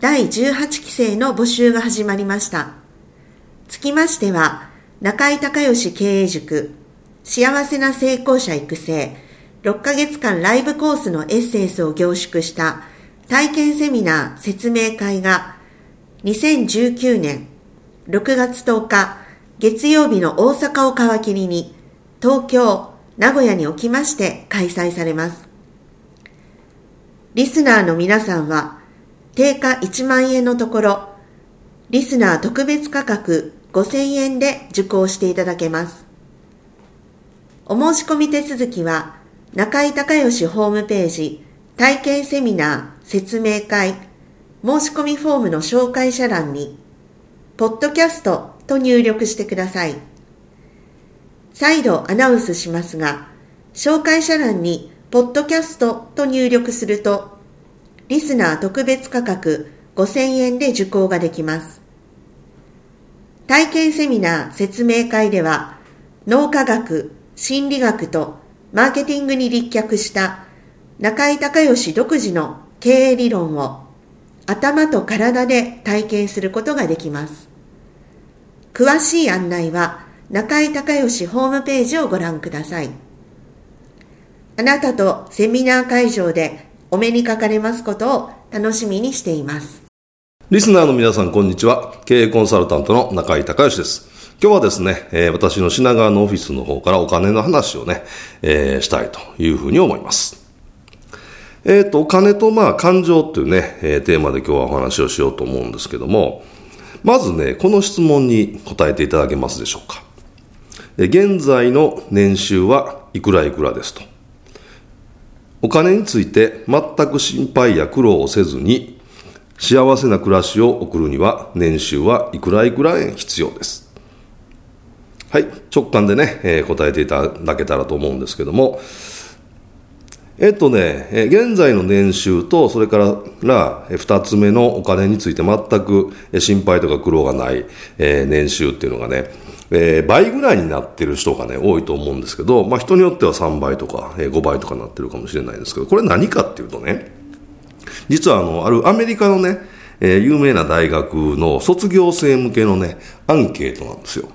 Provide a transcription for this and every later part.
第18期生の募集が始まりました。つきましては、中井隆義経営塾幸せな成功者育成6ヶ月間ライブコースのエッセンスを凝縮した体験セミナー説明会が2019年6月10日月曜日の大阪を皮切りに東京、名古屋におきまして開催されます。リスナーの皆さんは、定価1万円のところ、リスナー特別価格5000円で受講していただけます。お申し込み手続きは、中井隆義ホームページ、体験セミナー、説明会、申し込みフォームの紹介者欄に、ポッドキャストと入力してください。再度アナウンスしますが、紹介者欄にポッドキャストと入力すると、リスナー特別価格5000円で受講ができます。体験セミナー説明会では、脳科学、心理学とマーケティングに立脚した中井隆義独自の経営理論を頭と体で体験することができます。詳しい案内は中井隆義ホームページをご覧ください。あなたとセミナー会場でお目にかかれますことを楽しみにしています。リスナーの皆さん、こんにちは。経営コンサルタントの中井隆義です。今日はですね、えー、私の品川のオフィスの方からお金の話をね、えー、したいというふうに思います。えっ、ー、と、お金とまあ感情っていうね、え、テーマで今日はお話をしようと思うんですけども、まずね、この質問に答えていただけますでしょうか。現在の年収はいくらいくらですと。お金について全く心配や苦労をせずに幸せな暮らしを送るには年収はいくらいくら円必要です。はい、直感でね、えー、答えていただけたらと思うんですけども、えっとね、え現在の年収と、それから二つ目のお金について全く心配とか苦労がない、え年収っていうのがね、えー、倍ぐらいになってる人がね、多いと思うんですけど、まあ人によっては3倍とか、えー、5倍とかなってるかもしれないですけど、これ何かっていうとね、実はあの、あるアメリカのね、えー、有名な大学の卒業生向けのね、アンケートなんですよ。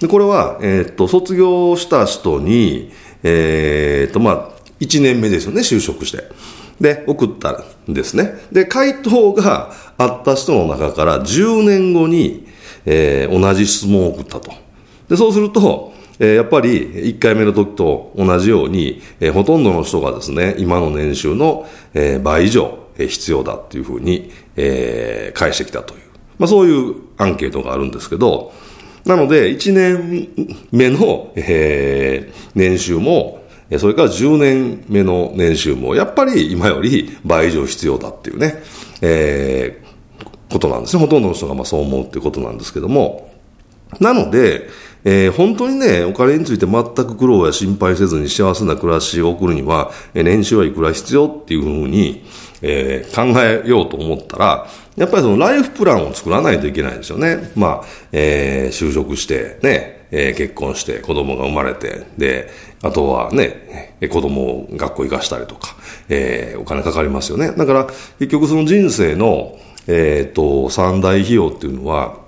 で、これは、えー、っと、卒業した人に、えー、っと、まあ、1年目ですよね、就職して。で、送ったんですね。で、回答があった人の中から10年後に、えー、同じ質問を送ったと。で、そうすると、えー、やっぱり1回目の時と同じように、えー、ほとんどの人がですね、今の年収の、えー、倍以上、え、必要だっていうふうに、えー、返してきたという。まあそういうアンケートがあるんですけど、なので、1年目の、えー、年収も、それから10年目の年収も、やっぱり今より倍以上必要だっていうね、えー、ことなんですね。ほとんどの人がまあそう思うっていうことなんですけども。なので、えー、本当にね、お金について全く苦労や心配せずに幸せな暮らしを送るには、え、年収はいくら必要っていうふうに、えー、考えようと思ったら、やっぱりそのライフプランを作らないといけないんですよね。まあ、えー、就職して、ね、えー、結婚して子供が生まれて、で、あとはね、子供を学校行かしたりとか、えー、お金かかりますよね。だから、結局その人生の、えっ、ー、と、三大費用っていうのは、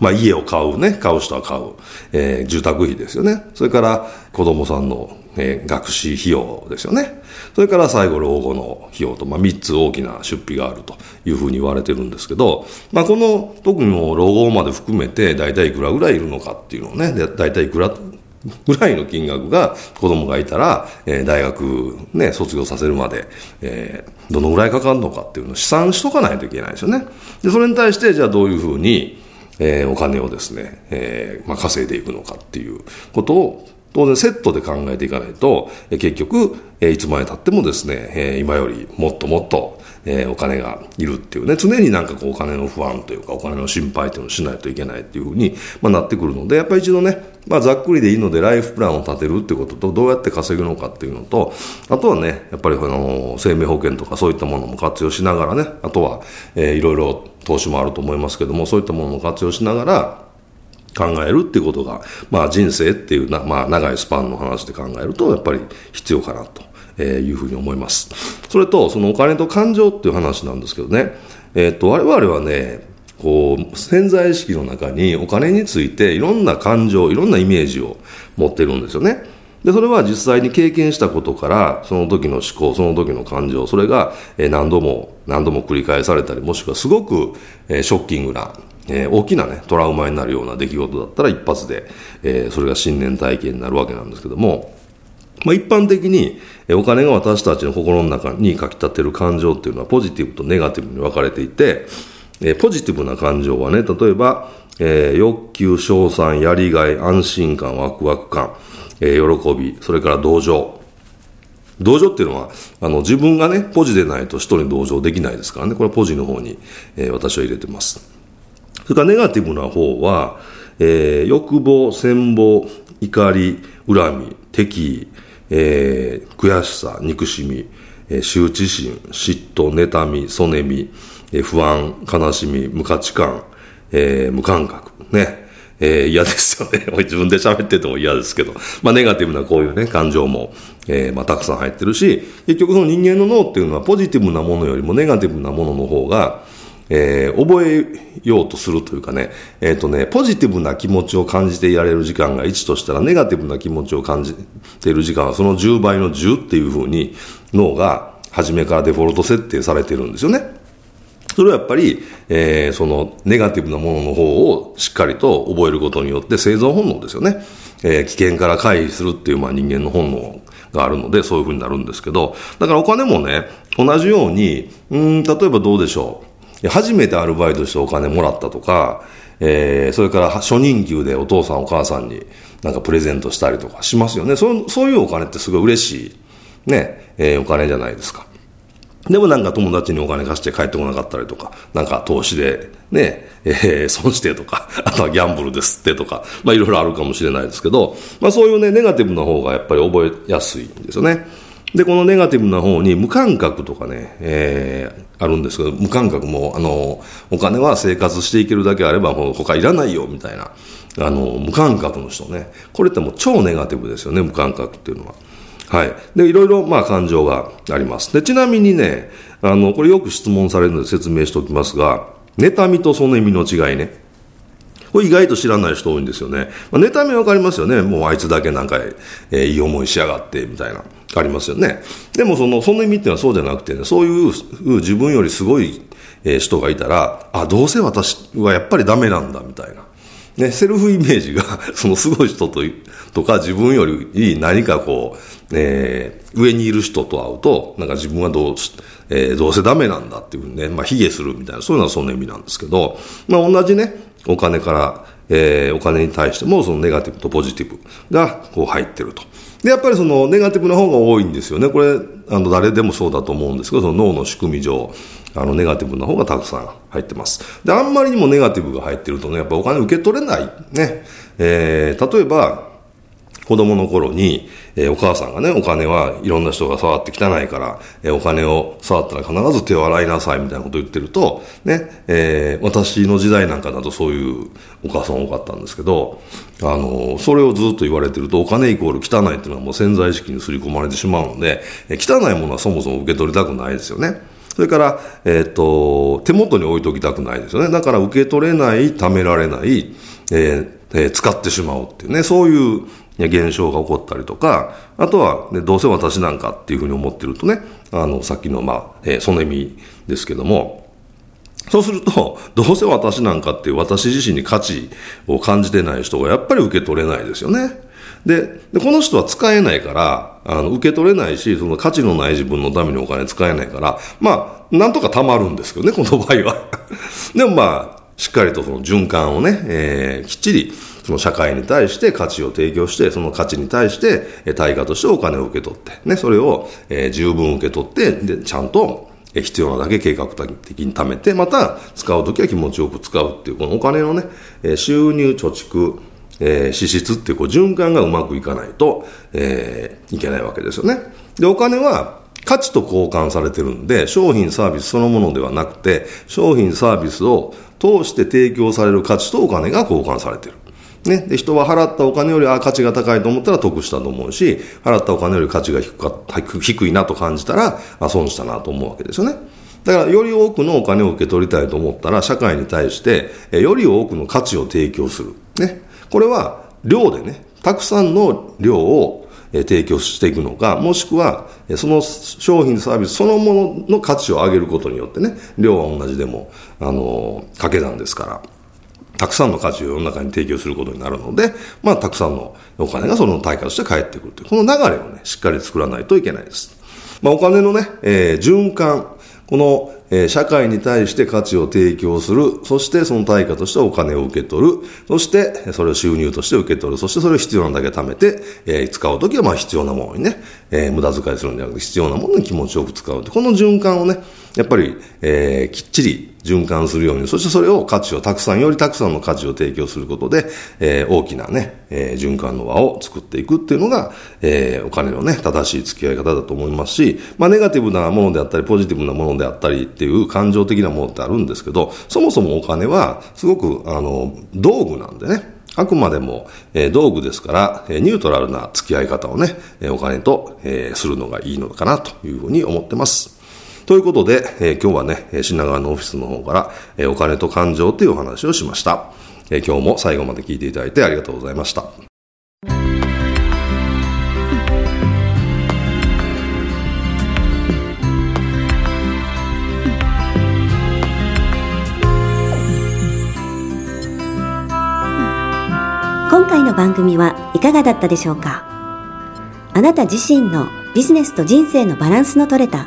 まあ家を買うね、買う人は買う、えー、住宅費ですよね。それから子供さんの、えー、学資費用ですよね。それから最後老後の費用と、まあ3つ大きな出費があるというふうに言われてるんですけど、まあこの特にも老後まで含めて大体いくらぐらいいるのかっていうのをね、大体いくらぐらいの金額が子供がいたら、えー、大学ね、卒業させるまで、えー、どのぐらいかかるのかっていうのを試算しとかないといけないですよね。で、それに対して、じゃあどういうふうに、えー、お金をですね、えー、まあ、稼いでいくのかっていうことを、当然セットで考えていかないと、結局、いつまで経ってもですね、今よりもっともっと、お金がいるっていうね、常になんかこうお金の不安というか、お金の心配っていうのをしないといけないっていうふうに、ま、なってくるので、やっぱり一度ね、まあ、ざっくりでいいので、ライフプランを立てるっていうことと、どうやって稼ぐのかっていうのと、あとはね、やっぱりあの、生命保険とかそういったものも活用しながらね、あとは、えー、いろいろ投資もあると思いますけども、そういったものも活用しながら、考えるっていうことが、まあ人生っていうな、まあ長いスパンの話で考えると、やっぱり必要かなと。え、いうふうに思います。それと、そのお金と感情っていう話なんですけどね、えっ、ー、と、我々はね、こう、潜在意識の中にお金についていろんな感情、いろんなイメージを持ってるんですよね。で、それは実際に経験したことから、その時の思考、その時の感情、それが何度も何度も繰り返されたり、もしくはすごくショッキングな、え大きなね、トラウマになるような出来事だったら一発でえ、それが信念体験になるわけなんですけども、まあ、一般的にお金が私たちの心の中にかきたてる感情っていうのはポジティブとネガティブに分かれていて、えポジティブな感情はね、例えば、えー、欲求、賞賛、やりがい、安心感、ワクワク感、えー、喜び、それから同情。同情っていうのは、あの、自分がね、ポジでないと人に同情できないですからね。これはポジの方に、えー、私は入れてます。それからネガティブな方は、えー、欲望、羨望、怒り、恨み、敵意、えー、悔しさ、憎しみ、えー、羞恥心、嫉妬、妬み、そねみ、えー、不安、悲しみ、無価値観、えー、無感覚、ね。えー、嫌ですよね。自分で喋ってても嫌ですけど。まあ、ネガティブなこういうね、感情も、えー、まあ、たくさん入ってるし、結局その人間の脳っていうのはポジティブなものよりもネガティブなものの方が、えー、覚えようとするというかね、えっ、ー、とね、ポジティブな気持ちを感じていられる時間が1としたら、ネガティブな気持ちを感じている時間はその10倍の10っていうふうに脳が初めからデフォルト設定されてるんですよね。それはやっぱり、えー、そのネガティブなものの方をしっかりと覚えることによって生存本能ですよね。えー、危険から回避するっていう、まあ、人間の本能があるので、そういうふうになるんですけど、だからお金もね、同じように、うん、例えばどうでしょう。初めてアルバイトしてお金もらったとか、えー、それから初任給でお父さんお母さんになんかプレゼントしたりとかしますよね。そうそういうお金ってすごい嬉しい、ね、えー、お金じゃないですか。でもなんか友達にお金貸して帰ってこなかったりとか、なんか投資でね、えー、損してとか、あとはギャンブルですってとか、まあいろいろあるかもしれないですけど、まあそういうね、ネガティブな方がやっぱり覚えやすいんですよね。で、このネガティブな方に無感覚とかね、えー、あるんですけど、無感覚も、あの、お金は生活していけるだけあれば、もう他いらないよ、みたいな、あの、無感覚の人ね。これってもう超ネガティブですよね、無感覚っていうのは。はい。で、いろいろ、まあ、感情があります。で、ちなみにね、あの、これよく質問されるので説明しておきますが、妬みとその意味の違いね。これ意外と知らない人多いんですよね。まあ、妬みわかりますよね。もうあいつだけなんか、えー、いい思いしやがって、みたいな。ありますよね。でもその、その意味っていうのはそうじゃなくてね、そういう自分よりすごい人がいたら、あ、どうせ私はやっぱりダメなんだ、みたいな。ね、セルフイメージが、そのすごい人と、とか自分よりいい何かこう、えー、上にいる人と会うと、なんか自分はどう、えー、どうせダメなんだっていうふうにね、まあ、卑下するみたいな、そういうのはその意味なんですけど、まあ、同じね、お金から、えー、お金に対しても、そのネガティブとポジティブが、こう入ってると。で、やっぱりそのネガティブな方が多いんですよね。これ、あの、誰でもそうだと思うんですけど、その脳の仕組み上、あの、ネガティブな方がたくさん入ってます。で、あんまりにもネガティブが入ってるとね、やっぱお金受け取れない。ね。えー、例えば、子供の頃に、えー、お母さんがね、お金はいろんな人が触って汚いから、えー、お金を触ったら必ず手を洗いなさいみたいなこと言ってると、ね、えー、私の時代なんかだとそういうお母さん多かったんですけど、あの、それをずっと言われてると、お金イコール汚いっていうのはもう潜在意識に刷り込まれてしまうので、えー、汚いものはそもそも受け取りたくないですよね。それから、えっ、と、手元に置いときたくないですよね。だから受け取れない、貯められない、えーえー使ってしまうっていうね、そういう現象が起こったりとか、あとは、ね、どうせ私なんかっていうふうに思ってるとね、あの、さっきの、まあ、えーその意味ですけども、そうすると、どうせ私なんかっていう私自身に価値を感じてない人がやっぱり受け取れないですよね。で、でこの人は使えないから、あの、受け取れないし、その価値のない自分のためにお金使えないから、まあ、なんとか貯まるんですけどね、この場合は。でもまあ、しっかりとその循環をね、えーきっちり、その社会に対して価値を提供して、その価値に対して、対価としてお金を受け取って、ね、それを、え十分受け取って、で、ちゃんと、必要なだけ計画的に貯めて、また使うときは気持ちよく使うっていう、このお金のね、収入、貯蓄、え支出っていうこう循環がうまくいかないと、えーいけないわけですよね。で、お金は価値と交換されてるんで、商品サービスそのものではなくて、商品サービスを通して提供される価値とお金が交換されてる。ね。で、人は払ったお金よりあ価値が高いと思ったら得したと思うし、払ったお金より価値が低か低いなと感じたら、あ損したなと思うわけですよね。だから、より多くのお金を受け取りたいと思ったら、社会に対して、より多くの価値を提供する。ね。これは、量でね、たくさんの量を提供していくのか、もしくは、その商品サービスそのものの価値を上げることによってね、量は同じでも、あの掛け算ですから、たくさんの価値を世の中に提供することになるので、まあ、たくさんのお金がその対価として返ってくるという、この流れをね、しっかり作らないといけないです。まあ、お金のね、えー循環、この、えー社会に対して価値を提供する、そしてその対価としてお金を受け取る、そしてそれを収入として受け取る、そしてそれを必要なだけ貯めて、えー使うときはまあ必要なものにね、えー無駄遣いするんじゃなくて必要なものに気持ちよく使うと。この循環をね、やっぱり、えーきっちり循環するように、そしてそれを価値をたくさん、よりたくさんの価値を提供することで、えー大きなね、えー循環の輪を作っていくっていうのが、えーお金のね、正しい付き合い方だと思いますし、まあ、ネガティブなものであったり、ポジティブなものであったりっていう感情的なものってあるんですけど、そもそもお金は、すごく、あの、道具なんでね、あくまでも、えー道具ですから、えニュートラルな付き合い方をね、えお金と、えーするのがいいのかなというふうに思ってます。ということで、えー今日はね、品川のオフィスの方から、えーお金と感情というお話をしました。えー今日も最後まで聞いていただいてありがとうございました。今回の番組はいかがだったでしょうか？あなた自身のビジネスと人生のバランスの取れた